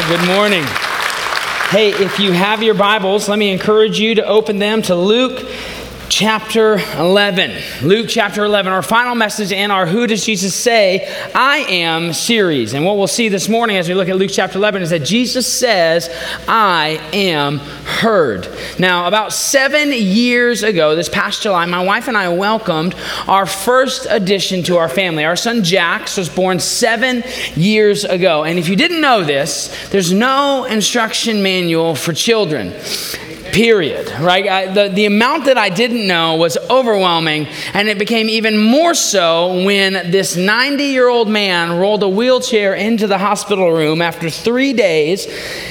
Well, good morning. Hey, if you have your Bibles, let me encourage you to open them to Luke chapter 11. Luke chapter 11, our final message in our Who Does Jesus Say I Am series. And what we'll see this morning as we look at Luke chapter 11 is that Jesus says, I am heard. Now, about seven years ago, this past July, my wife and I welcomed our first addition to our family. Our son Jax was born seven years ago. And if you didn't know this, there's no instruction manual for children period right I, the, the amount that i didn't know was overwhelming and it became even more so when this 90 year old man rolled a wheelchair into the hospital room after three days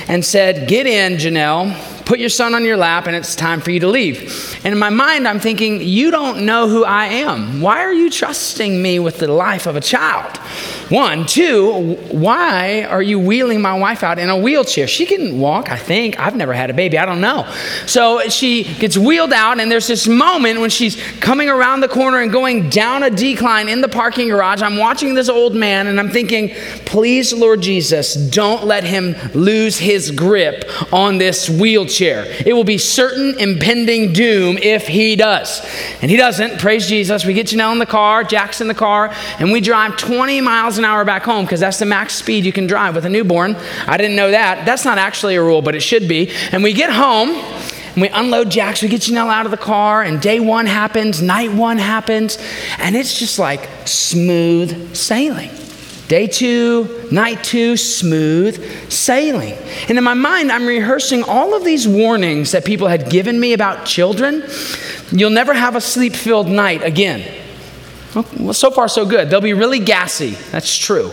and said get in janelle put your son on your lap and it's time for you to leave. And in my mind, I'm thinking, you don't know who I am. Why are you trusting me with the life of a child? One. Two, why are you wheeling my wife out in a wheelchair? She can walk, I think. I've never had a baby, I don't know. So she gets wheeled out, and there's this moment when she's coming around the corner and going down a decline in the parking garage. I'm watching this old man, and I'm thinking, please, Lord Jesus, don't let him lose his grip on this wheelchair. It will be certain impending doom if he does. And he doesn't. Praise Jesus. We get Janelle in the car, Jax in the car, and we drive 20 miles an hour back home because that's the max speed you can drive with a newborn. I didn't know that. That's not actually a rule, but it should be. And we get home. And we unload Jax, we get Janelle out of the car, and day one happens, night one happens, and it's just like smooth sailing. Day two, night two, smooth sailing. And in my mind, I'm rehearsing all of these warnings that people had given me about children. You'll never have a sleep filled night again. Well, so far, so good. They'll be really gassy. That's true.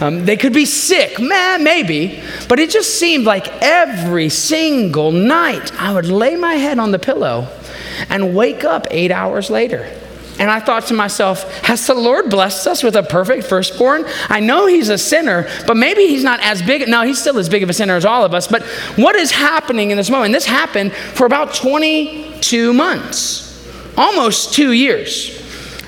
Um, they could be sick, Meh, maybe. But it just seemed like every single night I would lay my head on the pillow and wake up eight hours later. And I thought to myself, has the Lord blessed us with a perfect firstborn? I know he's a sinner, but maybe he's not as big. No, he's still as big of a sinner as all of us. But what is happening in this moment? This happened for about 22 months, almost two years.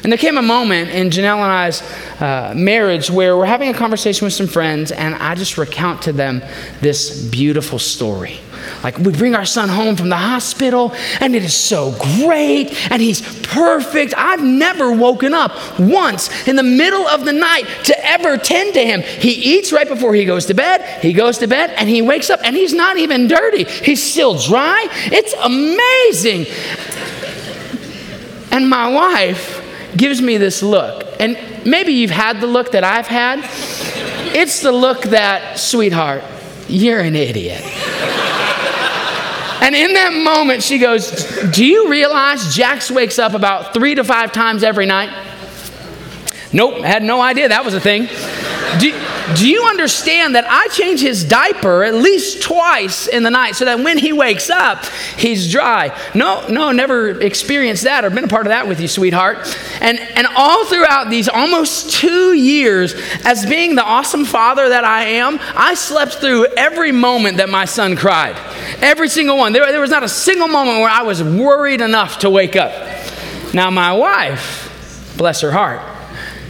And there came a moment in Janelle and I's uh, marriage where we're having a conversation with some friends, and I just recount to them this beautiful story. Like, we bring our son home from the hospital, and it is so great, and he's perfect. I've never woken up once in the middle of the night to ever tend to him. He eats right before he goes to bed, he goes to bed, and he wakes up, and he's not even dirty. He's still dry. It's amazing. And my wife gives me this look, and maybe you've had the look that I've had. It's the look that, sweetheart, you're an idiot. And in that moment, she goes, Do you realize Jax wakes up about three to five times every night? Nope, had no idea that was a thing. Do, do you understand that I change his diaper at least twice in the night so that when he wakes up, he's dry? No, no, never experienced that or been a part of that with you, sweetheart. And, and all throughout these almost two years, as being the awesome father that I am, I slept through every moment that my son cried. Every single one. There, there was not a single moment where I was worried enough to wake up. Now, my wife, bless her heart,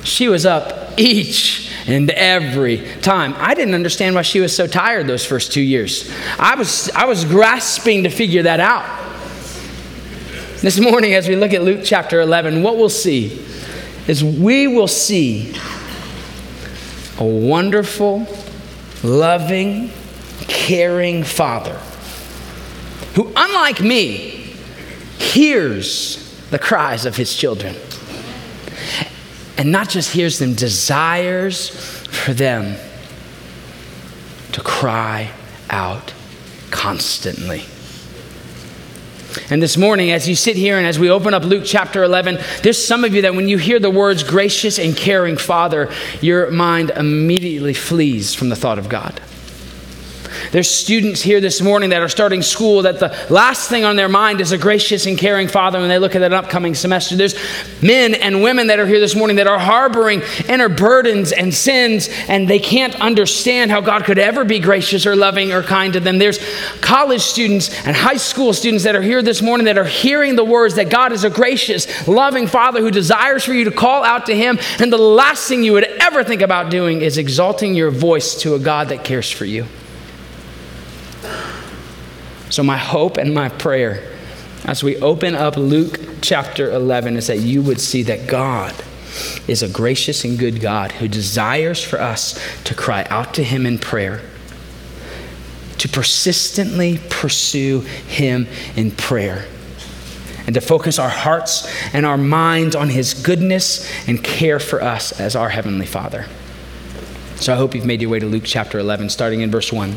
she was up each and every time. I didn't understand why she was so tired those first two years. I was, I was grasping to figure that out. This morning, as we look at Luke chapter 11, what we'll see is we will see a wonderful, loving, caring father who, unlike me, hears the cries of his children and not just hears them, desires for them to cry out constantly. And this morning, as you sit here and as we open up Luke chapter 11, there's some of you that when you hear the words gracious and caring Father, your mind immediately flees from the thought of God. There's students here this morning that are starting school that the last thing on their mind is a gracious and caring Father when they look at an upcoming semester. There's men and women that are here this morning that are harboring inner burdens and sins, and they can't understand how God could ever be gracious or loving or kind to them. There's college students and high school students that are here this morning that are hearing the words that God is a gracious, loving Father who desires for you to call out to Him, and the last thing you would ever think about doing is exalting your voice to a God that cares for you. So, my hope and my prayer as we open up Luke chapter 11 is that you would see that God is a gracious and good God who desires for us to cry out to Him in prayer, to persistently pursue Him in prayer, and to focus our hearts and our minds on His goodness and care for us as our Heavenly Father. So I hope you've made your way to Luke chapter 11, starting in verse 1.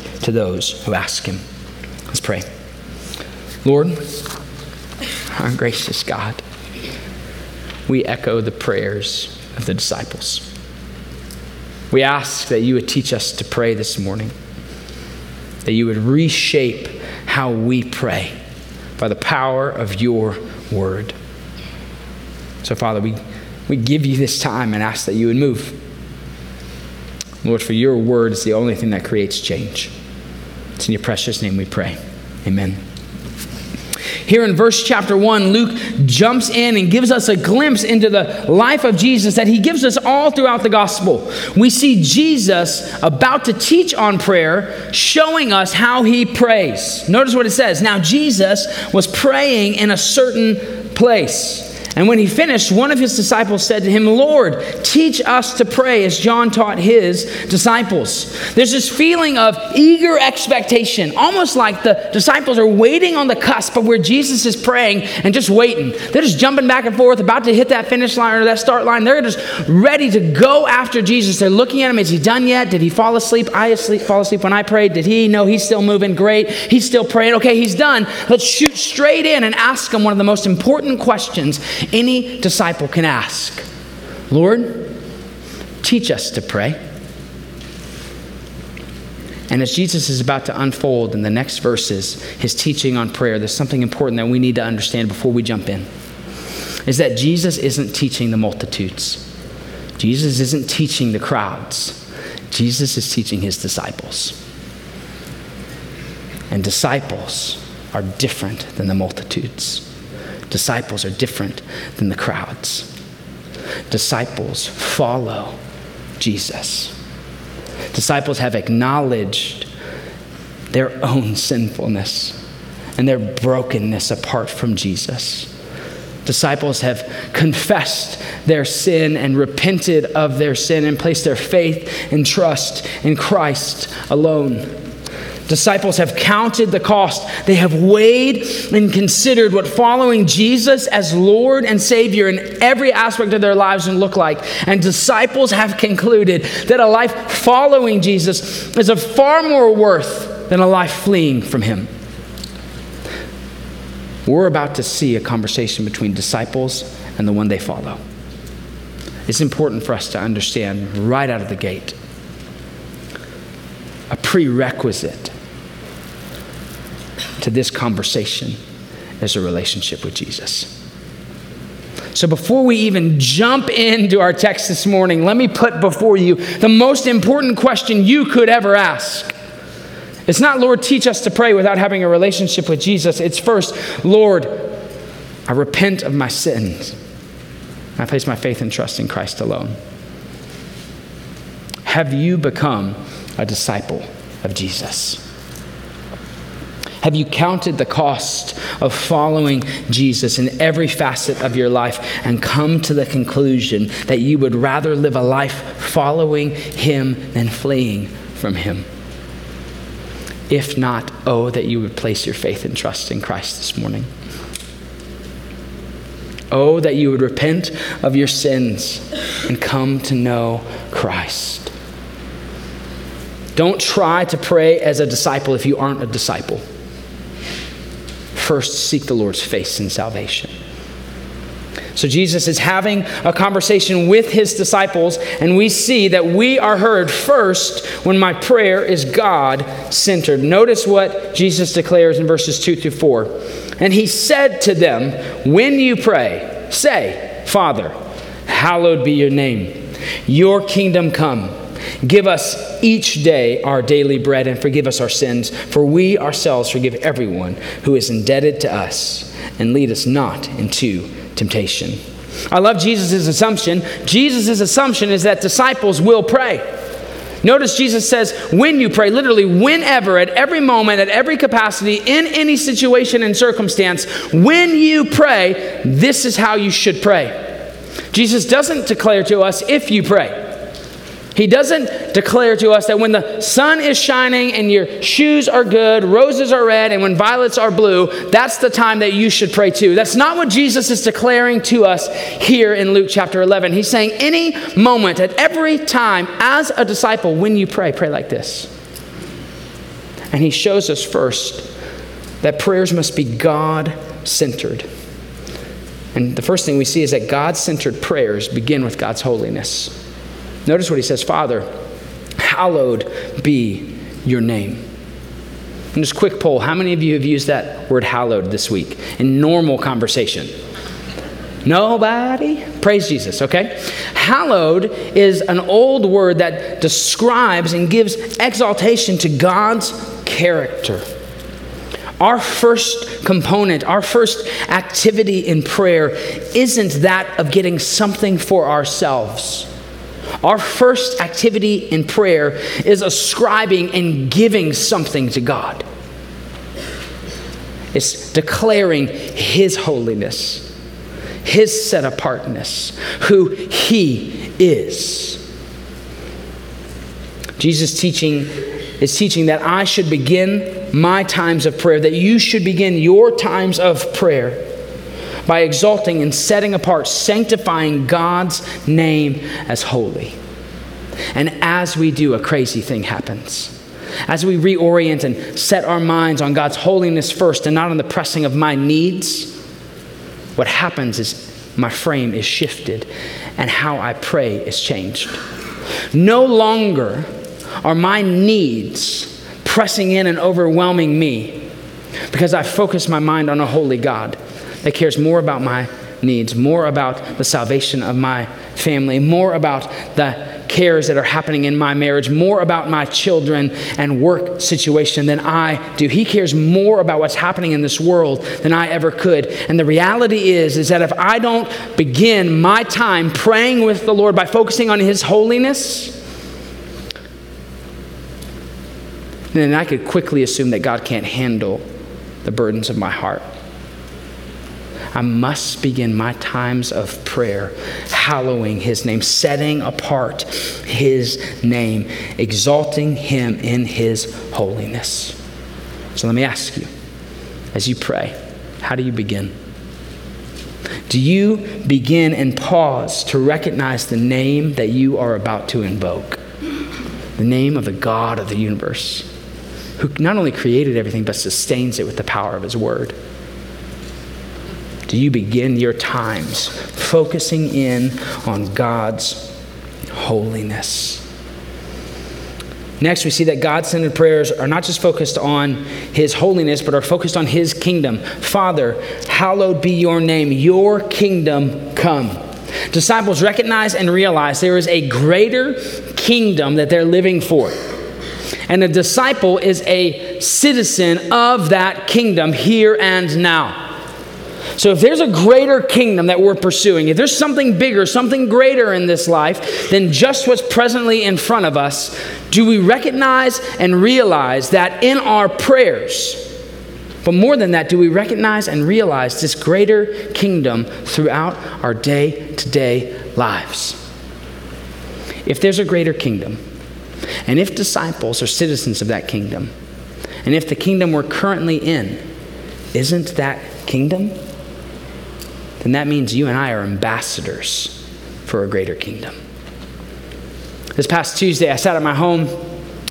to those who ask Him? Let's pray. Lord, our gracious God, we echo the prayers of the disciples. We ask that you would teach us to pray this morning, that you would reshape how we pray by the power of your word. So, Father, we, we give you this time and ask that you would move. Lord, for your word is the only thing that creates change. It's in your precious name we pray. Amen. Here in verse chapter 1, Luke jumps in and gives us a glimpse into the life of Jesus that he gives us all throughout the gospel. We see Jesus about to teach on prayer, showing us how he prays. Notice what it says. Now, Jesus was praying in a certain place. And when he finished, one of his disciples said to him, Lord, teach us to pray as John taught his disciples. There's this feeling of eager expectation, almost like the disciples are waiting on the cusp of where Jesus is praying and just waiting. They're just jumping back and forth, about to hit that finish line or that start line. They're just ready to go after Jesus. They're looking at him. Is he done yet? Did he fall asleep? I asleep, fall asleep when I prayed. Did he? No, he's still moving. Great. He's still praying. Okay, he's done. Let's shoot straight in and ask him one of the most important questions any disciple can ask Lord, teach us to pray. And as Jesus is about to unfold in the next verses his teaching on prayer, there's something important that we need to understand before we jump in. Is that Jesus isn't teaching the multitudes. Jesus isn't teaching the crowds. Jesus is teaching his disciples. And disciples are different than the multitudes. Disciples are different than the crowds. Disciples follow Jesus. Disciples have acknowledged their own sinfulness and their brokenness apart from Jesus. Disciples have confessed their sin and repented of their sin and placed their faith and trust in Christ alone. Disciples have counted the cost. They have weighed and considered what following Jesus as Lord and Savior in every aspect of their lives would look like. And disciples have concluded that a life following Jesus is of far more worth than a life fleeing from Him. We're about to see a conversation between disciples and the one they follow. It's important for us to understand right out of the gate a prerequisite to this conversation is a relationship with Jesus. So, before we even jump into our text this morning, let me put before you the most important question you could ever ask. It's not, Lord, teach us to pray without having a relationship with Jesus. It's first, Lord, I repent of my sins. I place my faith and trust in Christ alone. Have you become a disciple of Jesus? Have you counted the cost of following Jesus in every facet of your life and come to the conclusion that you would rather live a life following Him than fleeing from Him? If not, oh, that you would place your faith and trust in Christ this morning. Oh, that you would repent of your sins and come to know Christ. Don't try to pray as a disciple if you aren't a disciple first seek the Lord's face in salvation. So Jesus is having a conversation with his disciples, and we see that we are heard first when my prayer is God centered. Notice what Jesus declares in verses 2 through 4. And he said to them, When you pray, say, Father, hallowed be your name, your kingdom come. Give us each day our daily bread and forgive us our sins, for we ourselves forgive everyone who is indebted to us, and lead us not into temptation. I love Jesus' assumption. Jesus' assumption is that disciples will pray. Notice Jesus says, when you pray, literally, whenever, at every moment, at every capacity, in any situation and circumstance, when you pray, this is how you should pray. Jesus doesn't declare to us, if you pray. He doesn't declare to us that when the sun is shining and your shoes are good, roses are red, and when violets are blue, that's the time that you should pray too. That's not what Jesus is declaring to us here in Luke chapter 11. He's saying, any moment, at every time, as a disciple, when you pray, pray like this. And he shows us first that prayers must be God centered. And the first thing we see is that God centered prayers begin with God's holiness. Notice what he says Father, hallowed be your name. And just quick poll how many of you have used that word hallowed this week in normal conversation? Nobody? Praise Jesus, okay? Hallowed is an old word that describes and gives exaltation to God's character. Our first component, our first activity in prayer isn't that of getting something for ourselves. Our first activity in prayer is ascribing and giving something to God. It's declaring His holiness, His set apartness, who He is. Jesus' teaching is teaching that I should begin my times of prayer, that you should begin your times of prayer by exalting and setting apart, sanctifying God's name as holy. And as we do, a crazy thing happens. As we reorient and set our minds on God's holiness first and not on the pressing of my needs, what happens is my frame is shifted and how I pray is changed. No longer are my needs pressing in and overwhelming me because I focus my mind on a holy God that cares more about my needs, more about the salvation of my family, more about the cares that are happening in my marriage, more about my children and work situation than I do. He cares more about what's happening in this world than I ever could. And the reality is is that if I don't begin my time praying with the Lord by focusing on his holiness, then I could quickly assume that God can't handle the burdens of my heart. I must begin my times of prayer hallowing his name, setting apart his name, exalting him in his holiness. So let me ask you, as you pray, how do you begin? Do you begin and pause to recognize the name that you are about to invoke? The name of the God of the universe, who not only created everything, but sustains it with the power of his word do you begin your times focusing in on God's holiness? Next, we see that God centered prayers are not just focused on His holiness, but are focused on His kingdom. Father, hallowed be your name, your kingdom come. Disciples recognize and realize there is a greater kingdom that they're living for. And a disciple is a citizen of that kingdom here and now. So, if there's a greater kingdom that we're pursuing, if there's something bigger, something greater in this life than just what's presently in front of us, do we recognize and realize that in our prayers? But more than that, do we recognize and realize this greater kingdom throughout our day to day lives? If there's a greater kingdom, and if disciples are citizens of that kingdom, and if the kingdom we're currently in isn't that kingdom, then that means you and I are ambassadors for a greater kingdom. This past Tuesday, I sat at my home.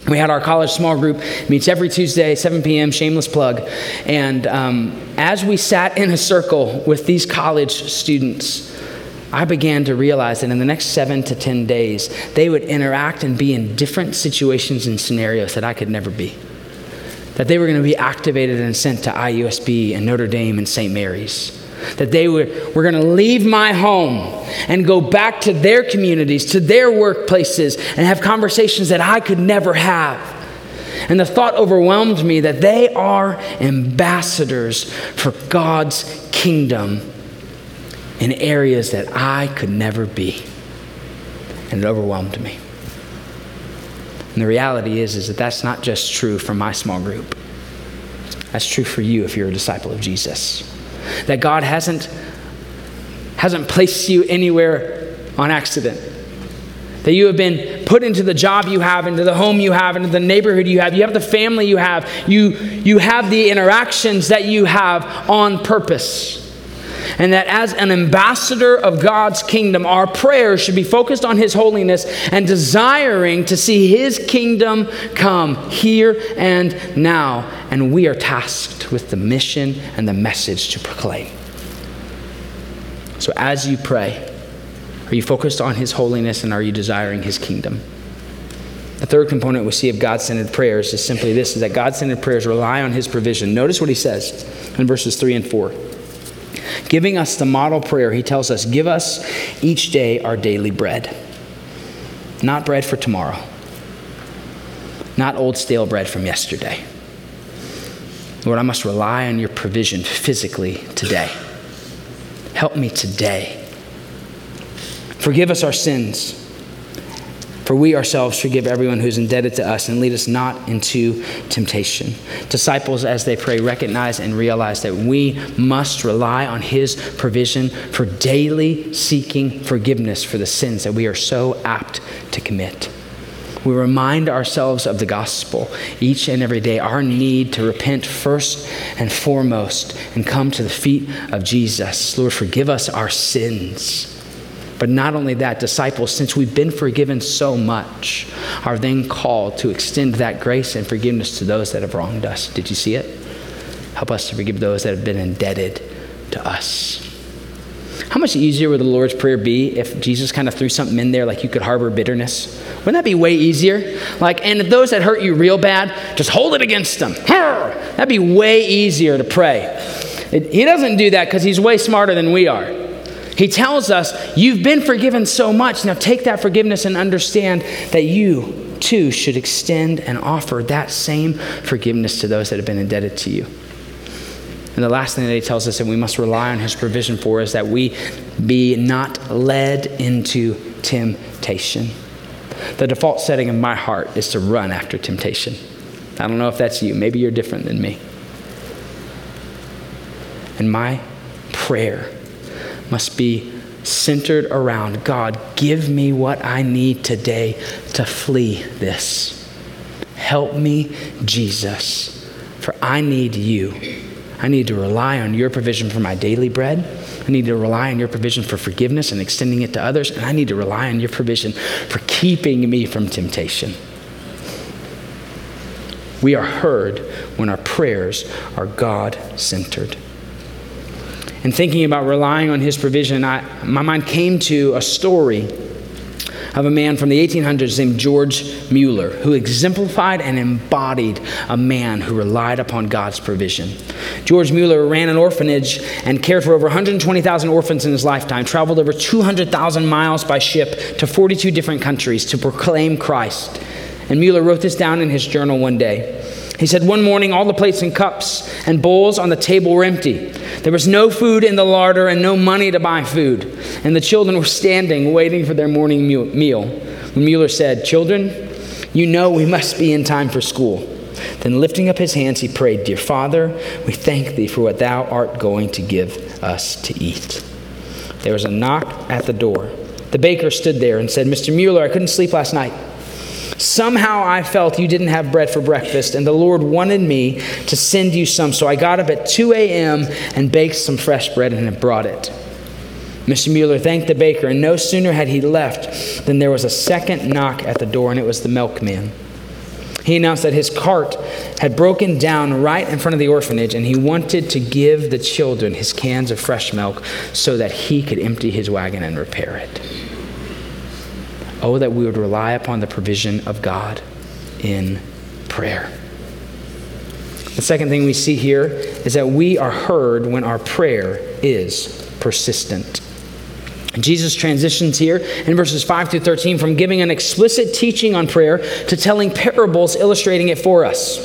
We had our college small group meets every Tuesday, 7 p.m. Shameless plug. And um, as we sat in a circle with these college students, I began to realize that in the next seven to 10 days, they would interact and be in different situations and scenarios that I could never be. That they were going to be activated and sent to IUSB and Notre Dame and St. Mary's that they were, were going to leave my home and go back to their communities, to their workplaces, and have conversations that I could never have. And the thought overwhelmed me that they are ambassadors for God's kingdom in areas that I could never be. And it overwhelmed me. And the reality is, is that that's not just true for my small group. That's true for you if you're a disciple of Jesus. That God hasn't, hasn't placed you anywhere on accident. That you have been put into the job you have, into the home you have, into the neighborhood you have. You have the family you have. You, you have the interactions that you have on purpose. And that as an ambassador of God's kingdom, our prayers should be focused on His holiness and desiring to see His kingdom come here and now. And we are tasked with the mission and the message to proclaim. So as you pray, are you focused on His holiness and are you desiring His kingdom? The third component we see of God centered prayers is simply this is that God centered prayers rely on His provision. Notice what He says in verses 3 and 4 giving us the model prayer, he tells us, Give us each day our daily bread. Not bread for tomorrow, not old stale bread from yesterday. Lord, I must rely on your provision physically today. Help me today. Forgive us our sins for we ourselves forgive everyone who's indebted to us and lead us not into temptation. Disciples, as they pray, recognize and realize that we must rely on His provision for daily seeking forgiveness for the sins that we are so apt to commit. We remind ourselves of the gospel each and every day, our need to repent first and foremost and come to the feet of Jesus. Lord, forgive us our sins. But not only that, disciples, since we've been forgiven so much, are then called to extend that grace and forgiveness to those that have wronged us. Did you see it? Help us to forgive those that have been indebted to us. How much easier would the Lord's Prayer be if Jesus kind of threw something in there like you could harbor bitterness? Wouldn't that be way easier? Like, and those that hurt you real bad, just hold it against them. That'd be way easier to pray. It, he doesn't do that because he's way smarter than we are. He tells us, You've been forgiven so much. Now take that forgiveness and understand that you too should extend and offer that same forgiveness to those that have been indebted to you. And the last thing that he tells us that we must rely on his provision for is that we be not led into temptation. The default setting of my heart is to run after temptation. I don't know if that's you. Maybe you're different than me. And my prayer must be centered around God, give me what I need today to flee this. Help me, Jesus, for I need you. I need to rely on your provision for my daily bread. I need to rely on your provision for forgiveness and extending it to others. And I need to rely on your provision for keeping me from temptation. We are heard when our prayers are God centered and thinking about relying on his provision, I, my mind came to a story of a man from the 1800s named George Mueller, who exemplified and embodied a man who relied upon God's provision. George Mueller ran an orphanage and cared for over 120,000 orphans in his lifetime, traveled over 200,000 miles by ship to 42 different countries to proclaim Christ. And Mueller wrote this down in his journal one day. He said, One morning, all the plates and cups and bowls on the table were empty. There was no food in the larder and no money to buy food. And the children were standing, waiting for their morning meal. When Mueller said, Children, you know we must be in time for school. Then, lifting up his hands, he prayed, Dear Father, we thank thee for what thou art going to give us to eat. There was a knock at the door. The baker stood there and said, Mr. Mueller, I couldn't sleep last night. Somehow I felt you didn't have bread for breakfast, and the Lord wanted me to send you some. So I got up at 2 a.m. and baked some fresh bread and brought it. Mr. Mueller thanked the baker, and no sooner had he left than there was a second knock at the door, and it was the milkman. He announced that his cart had broken down right in front of the orphanage, and he wanted to give the children his cans of fresh milk so that he could empty his wagon and repair it. Oh, that we would rely upon the provision of God in prayer. The second thing we see here is that we are heard when our prayer is persistent. Jesus transitions here in verses 5 through 13 from giving an explicit teaching on prayer to telling parables illustrating it for us.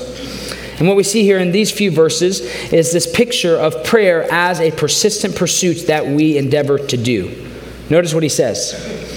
And what we see here in these few verses is this picture of prayer as a persistent pursuit that we endeavor to do. Notice what he says.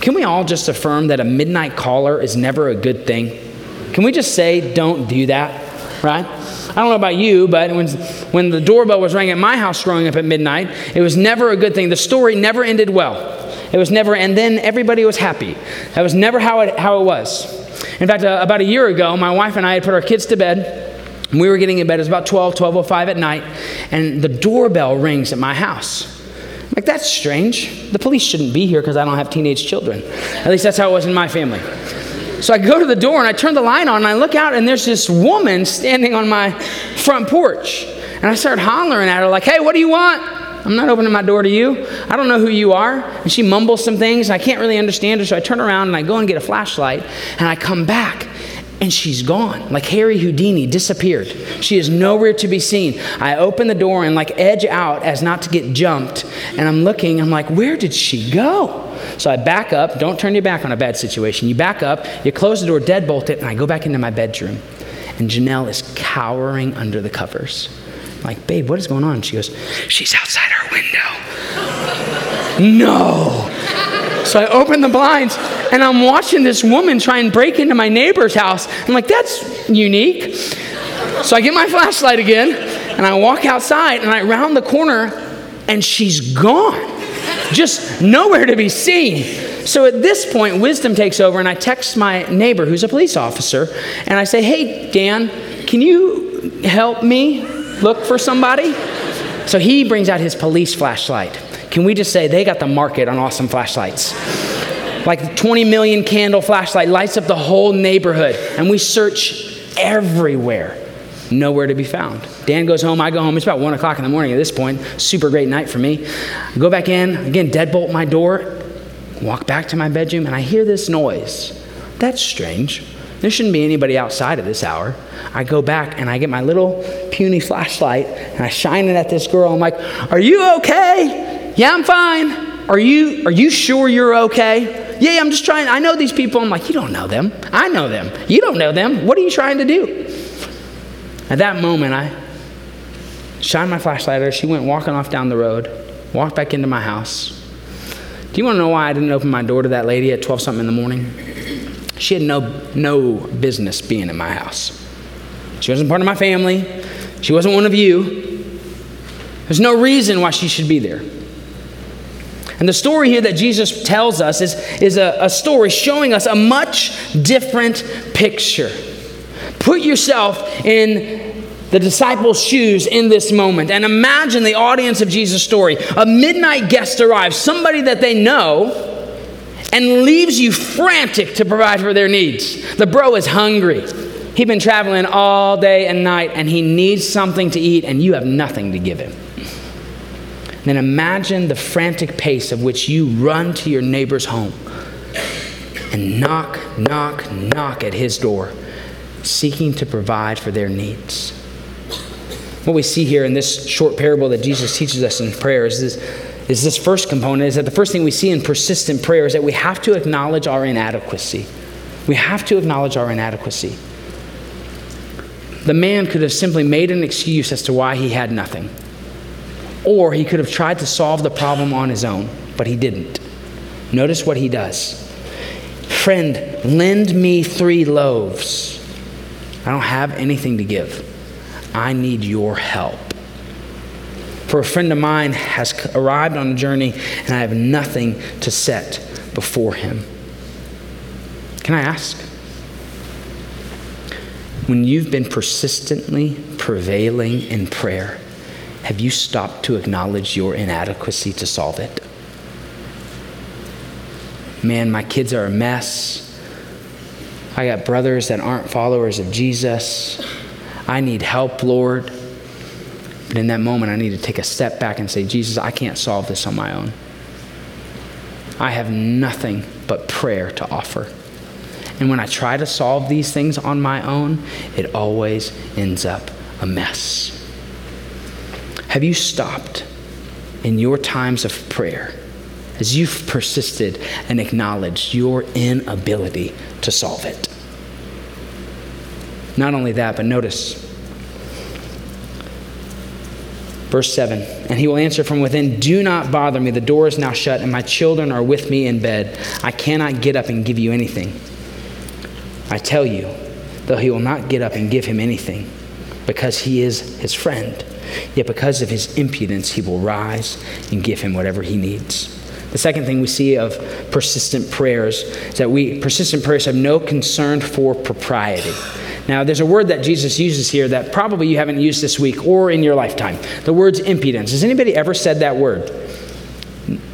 Can we all just affirm that a midnight caller is never a good thing? Can we just say, don't do that, right? I don't know about you, but when, when the doorbell was ringing at my house growing up at midnight, it was never a good thing. The story never ended well. It was never, and then everybody was happy. That was never how it, how it was. In fact, uh, about a year ago, my wife and I had put our kids to bed. We were getting in bed. It was about 12, 12.05 at night, and the doorbell rings at my house. Like, that's strange. The police shouldn't be here because I don't have teenage children. At least that's how it was in my family. So I go to the door and I turn the light on and I look out and there's this woman standing on my front porch. And I start hollering at her, like, hey, what do you want? I'm not opening my door to you. I don't know who you are. And she mumbles some things. And I can't really understand her. So I turn around and I go and get a flashlight and I come back and she's gone. Like Harry Houdini disappeared. She is nowhere to be seen. I open the door and like edge out as not to get jumped. And I'm looking, I'm like, where did she go? So I back up. Don't turn your back on a bad situation. You back up, you close the door, deadbolt it, and I go back into my bedroom. And Janelle is cowering under the covers. I'm like, babe, what is going on? She goes, she's outside our window. no. So I open the blinds and I'm watching this woman try and break into my neighbor's house. I'm like, that's unique. So I get my flashlight again and I walk outside and I round the corner and she's gone. Just nowhere to be seen. So at this point, wisdom takes over, and I text my neighbor who's a police officer, and I say, Hey, Dan, can you help me look for somebody? So he brings out his police flashlight. Can we just say they got the market on awesome flashlights? Like 20 million candle flashlight lights up the whole neighborhood, and we search everywhere. Nowhere to be found. Dan goes home, I go home. It's about one o'clock in the morning at this point. Super great night for me. I go back in, again, deadbolt my door, walk back to my bedroom, and I hear this noise. That's strange. There shouldn't be anybody outside at this hour. I go back and I get my little puny flashlight and I shine it at this girl. I'm like, Are you okay? Yeah, I'm fine. Are you are you sure you're okay? Yeah, I'm just trying. I know these people. I'm like, You don't know them. I know them. You don't know them. What are you trying to do? At that moment, I shined my flashlight at her. She went walking off down the road, walked back into my house. Do you want to know why I didn't open my door to that lady at 12 something in the morning? She had no, no business being in my house. She wasn't part of my family. She wasn't one of you. There's no reason why she should be there. And the story here that Jesus tells us is, is a, a story showing us a much different picture. Put yourself in the disciples' shoes in this moment and imagine the audience of Jesus' story. A midnight guest arrives, somebody that they know, and leaves you frantic to provide for their needs. The bro is hungry. He's been traveling all day and night, and he needs something to eat, and you have nothing to give him. Then imagine the frantic pace of which you run to your neighbor's home and knock, knock, knock at his door, seeking to provide for their needs. What we see here in this short parable that Jesus teaches us in prayer is this, is this first component is that the first thing we see in persistent prayer is that we have to acknowledge our inadequacy. We have to acknowledge our inadequacy. The man could have simply made an excuse as to why he had nothing. Or he could have tried to solve the problem on his own, but he didn't. Notice what he does Friend, lend me three loaves. I don't have anything to give. I need your help. For a friend of mine has arrived on a journey and I have nothing to set before him. Can I ask? When you've been persistently prevailing in prayer, have you stopped to acknowledge your inadequacy to solve it? Man, my kids are a mess. I got brothers that aren't followers of Jesus. I need help, Lord. But in that moment, I need to take a step back and say, Jesus, I can't solve this on my own. I have nothing but prayer to offer. And when I try to solve these things on my own, it always ends up a mess. Have you stopped in your times of prayer as you've persisted and acknowledged your inability to solve it? Not only that, but notice verse 7 And he will answer from within, Do not bother me. The door is now shut, and my children are with me in bed. I cannot get up and give you anything. I tell you, though he will not get up and give him anything, because he is his friend Yet because of his impudence, he will rise and give him whatever he needs. The second thing we see of persistent prayers is that we persistent prayers have no concern for propriety. Now, there's a word that Jesus uses here that probably you haven't used this week or in your lifetime. The word's impudence. Has anybody ever said that word?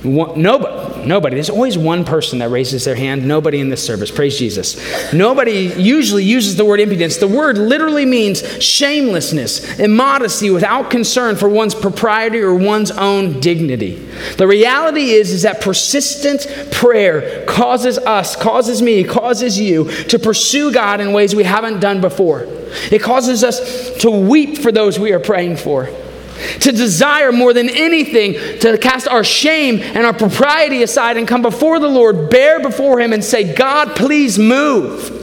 Nobody. Nobody. There's always one person that raises their hand. Nobody in this service. Praise Jesus. Nobody usually uses the word impudence. The word literally means shamelessness, immodesty without concern for one's propriety or one's own dignity. The reality is, is that persistent prayer causes us, causes me, causes you to pursue God in ways we haven't done before. It causes us to weep for those we are praying for to desire more than anything to cast our shame and our propriety aside and come before the Lord, bear before Him, and say, God, please move.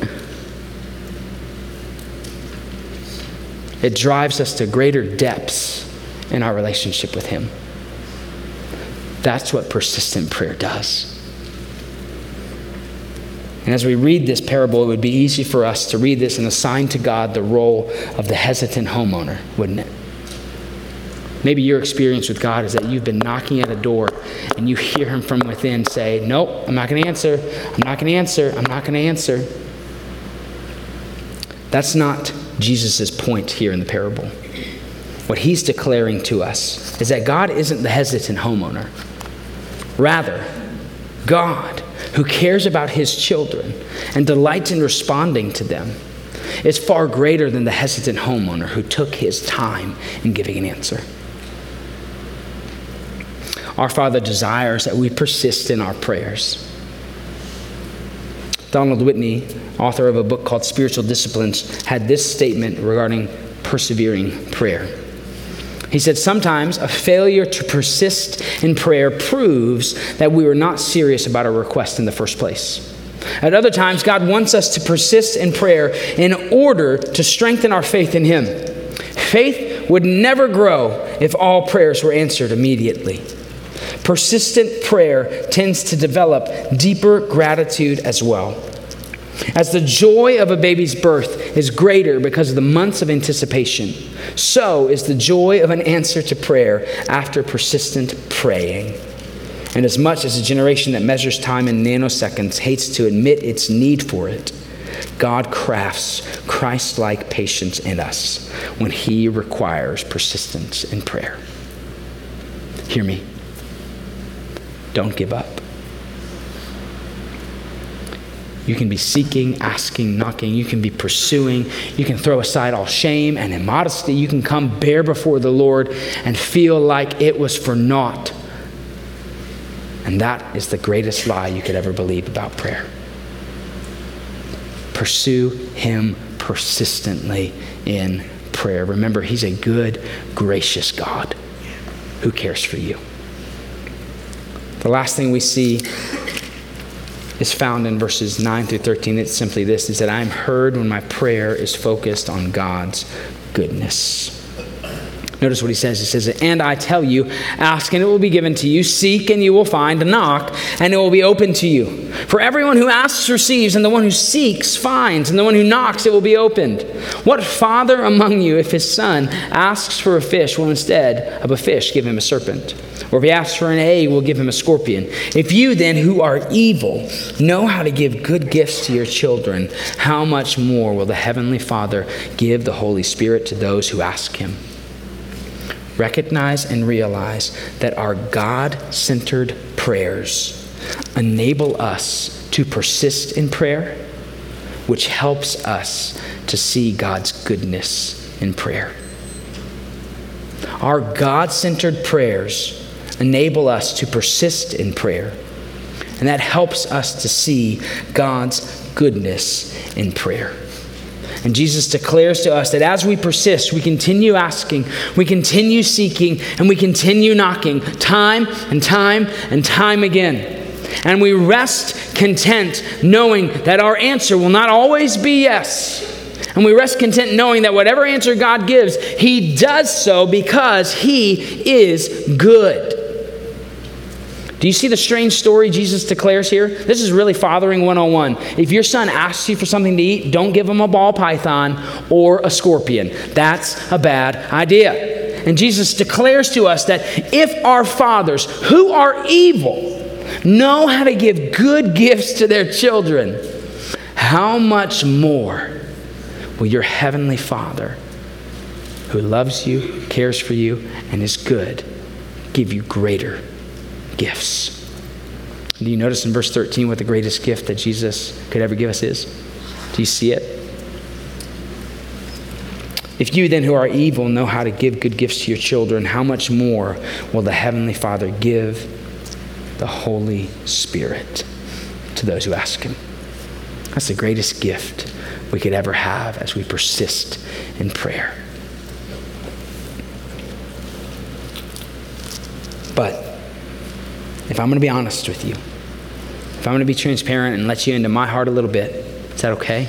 It drives us to greater depths in our relationship with Him. That's what persistent prayer does. And as we read this parable, it would be easy for us to read this and assign to God the role of the hesitant homeowner, wouldn't it? Maybe your experience with God is that you've been knocking at a door and you hear Him from within say, Nope, I'm not going to answer. I'm not going to answer. I'm not going to answer. That's not Jesus' point here in the parable. What he's declaring to us is that God isn't the hesitant homeowner. Rather, God, who cares about his children and delights in responding to them, is far greater than the hesitant homeowner who took his time in giving an answer. Our Father desires that we persist in our prayers. Donald Whitney, author of a book called Spiritual Disciplines, had this statement regarding persevering prayer. He said, Sometimes a failure to persist in prayer proves that we were not serious about our request in the first place. At other times, God wants us to persist in prayer in order to strengthen our faith in Him. Faith would never grow if all prayers were answered immediately. Persistent prayer tends to develop deeper gratitude as well. As the joy of a baby's birth is greater because of the months of anticipation, so is the joy of an answer to prayer after persistent praying. And as much as a generation that measures time in nanoseconds hates to admit its need for it, God crafts Christ like patience in us when He requires persistence in prayer. Hear me. Don't give up. You can be seeking, asking, knocking. You can be pursuing. You can throw aside all shame and immodesty. You can come bare before the Lord and feel like it was for naught. And that is the greatest lie you could ever believe about prayer. Pursue Him persistently in prayer. Remember, He's a good, gracious God who cares for you. The last thing we see is found in verses 9 through 13. It's simply this is that I am heard when my prayer is focused on God's goodness. Notice what he says. He says, And I tell you, ask and it will be given to you, seek and you will find, knock and it will be open to you. For everyone who asks receives, and the one who seeks finds, and the one who knocks it will be opened. What father among you, if his son asks for a fish, will instead of a fish give him a serpent? Or if he asks for an egg, will give him a scorpion. If you then, who are evil, know how to give good gifts to your children, how much more will the Heavenly Father give the Holy Spirit to those who ask him? Recognize and realize that our God centered prayers enable us to persist in prayer, which helps us to see God's goodness in prayer. Our God centered prayers enable us to persist in prayer. And that helps us to see God's goodness in prayer. And Jesus declares to us that as we persist, we continue asking, we continue seeking, and we continue knocking time and time and time again. And we rest content knowing that our answer will not always be yes. And we rest content knowing that whatever answer God gives, He does so because He is good. Do you see the strange story Jesus declares here? This is really fathering 101. If your son asks you for something to eat, don't give him a ball python or a scorpion. That's a bad idea. And Jesus declares to us that if our fathers, who are evil, know how to give good gifts to their children, how much more will your heavenly Father, who loves you, cares for you, and is good, give you greater gifts. Do you notice in verse 13 what the greatest gift that Jesus could ever give us is? Do you see it? If you then, who are evil, know how to give good gifts to your children, how much more will the Heavenly Father give the Holy Spirit to those who ask Him? That's the greatest gift we could ever have as we persist in prayer. But if I'm going to be honest with you, if I'm going to be transparent and let you into my heart a little bit, is that okay?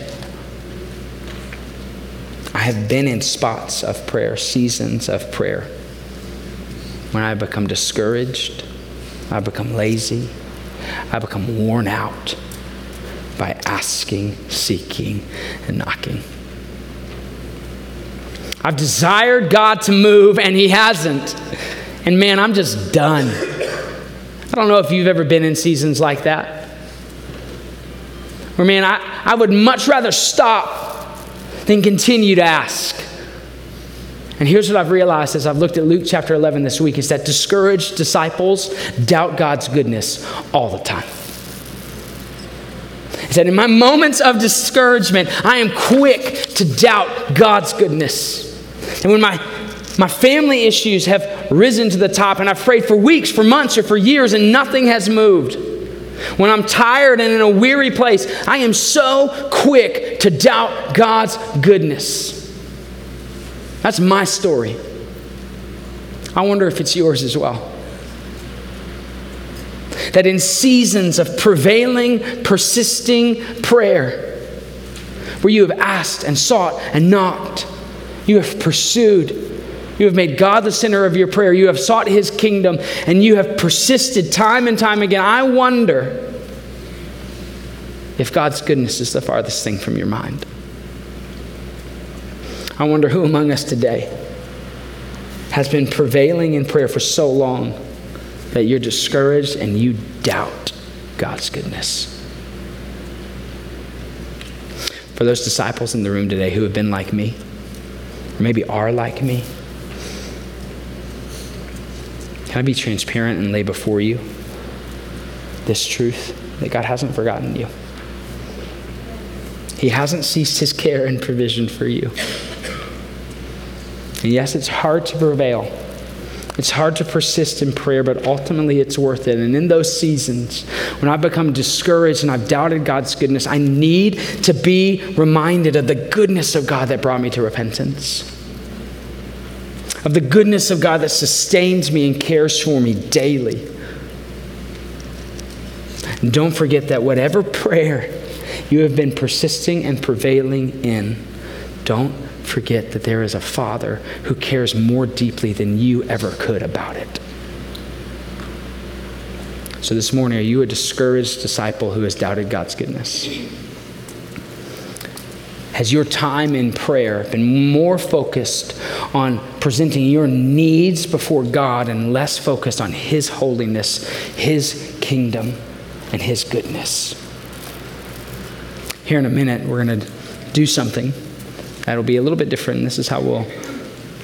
I have been in spots of prayer, seasons of prayer, when I become discouraged, I become lazy, I become worn out by asking, seeking, and knocking. I've desired God to move, and He hasn't. And man, I'm just done. I don't know if you've ever been in seasons like that. Where, man, I, I would much rather stop than continue to ask. And here's what I've realized as I've looked at Luke chapter 11 this week is that discouraged disciples doubt God's goodness all the time. He said, In my moments of discouragement, I am quick to doubt God's goodness. And when my my family issues have risen to the top, and I've prayed for weeks, for months, or for years, and nothing has moved. When I'm tired and in a weary place, I am so quick to doubt God's goodness. That's my story. I wonder if it's yours as well. That in seasons of prevailing, persisting prayer, where you have asked and sought and knocked, you have pursued, you have made God the center of your prayer. You have sought His kingdom and you have persisted time and time again. I wonder if God's goodness is the farthest thing from your mind. I wonder who among us today has been prevailing in prayer for so long that you're discouraged and you doubt God's goodness. For those disciples in the room today who have been like me, or maybe are like me, can I be transparent and lay before you this truth that God hasn't forgotten you? He hasn't ceased his care and provision for you. And yes, it's hard to prevail. It's hard to persist in prayer, but ultimately it's worth it. And in those seasons, when I've become discouraged and I've doubted God's goodness, I need to be reminded of the goodness of God that brought me to repentance, of the goodness of God that sustains me and cares for me daily. And don't forget that whatever prayer you have been persisting and prevailing in, don't forget that there is a Father who cares more deeply than you ever could about it. So, this morning, are you a discouraged disciple who has doubted God's goodness? Has your time in prayer been more focused on presenting your needs before God and less focused on His holiness, His kingdom, and His goodness? Here in a minute, we're going to do something That'll be a little bit different. This is how we'll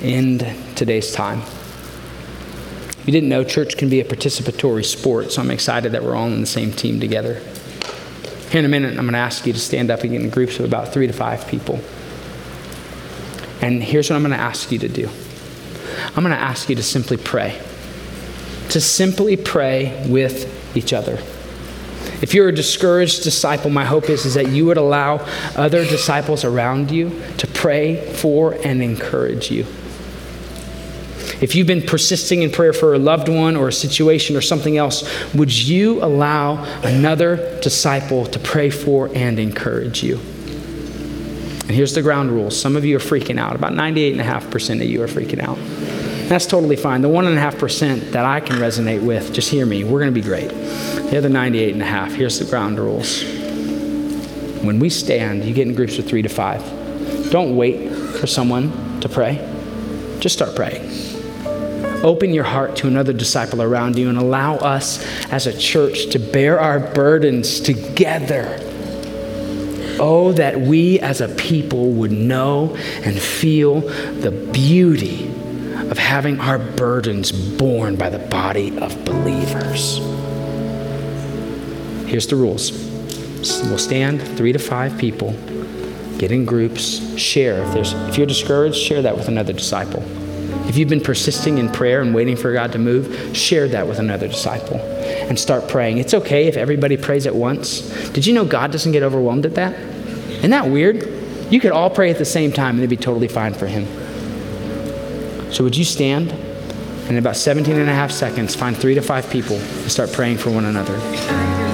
end today's time. If You didn't know church can be a participatory sport, so I'm excited that we're all on the same team together. Here in a minute, I'm going to ask you to stand up and get in groups of about three to five people. And here's what I'm going to ask you to do I'm going to ask you to simply pray, to simply pray with each other. If you're a discouraged disciple, my hope is, is that you would allow other disciples around you to pray for and encourage you. If you've been persisting in prayer for a loved one or a situation or something else, would you allow another disciple to pray for and encourage you? And here's the ground rules. Some of you are freaking out. About 98.5% of you are freaking out. That's totally fine. The 1.5% that I can resonate with, just hear me. We're going to be great. The other 98 and here's the ground rules. When we stand, you get in groups of three to five. Don't wait for someone to pray. Just start praying. Open your heart to another disciple around you and allow us as a church to bear our burdens together. Oh, that we as a people would know and feel the beauty of having our burdens borne by the body of believers. Here's the rules we'll stand three to five people, get in groups, share. If, there's, if you're discouraged, share that with another disciple. If you've been persisting in prayer and waiting for God to move, share that with another disciple and start praying. It's okay if everybody prays at once. Did you know God doesn't get overwhelmed at that? Isn't that weird? You could all pray at the same time and it'd be totally fine for Him. So, would you stand? And in about 17 and a half seconds, find three to five people and start praying for one another.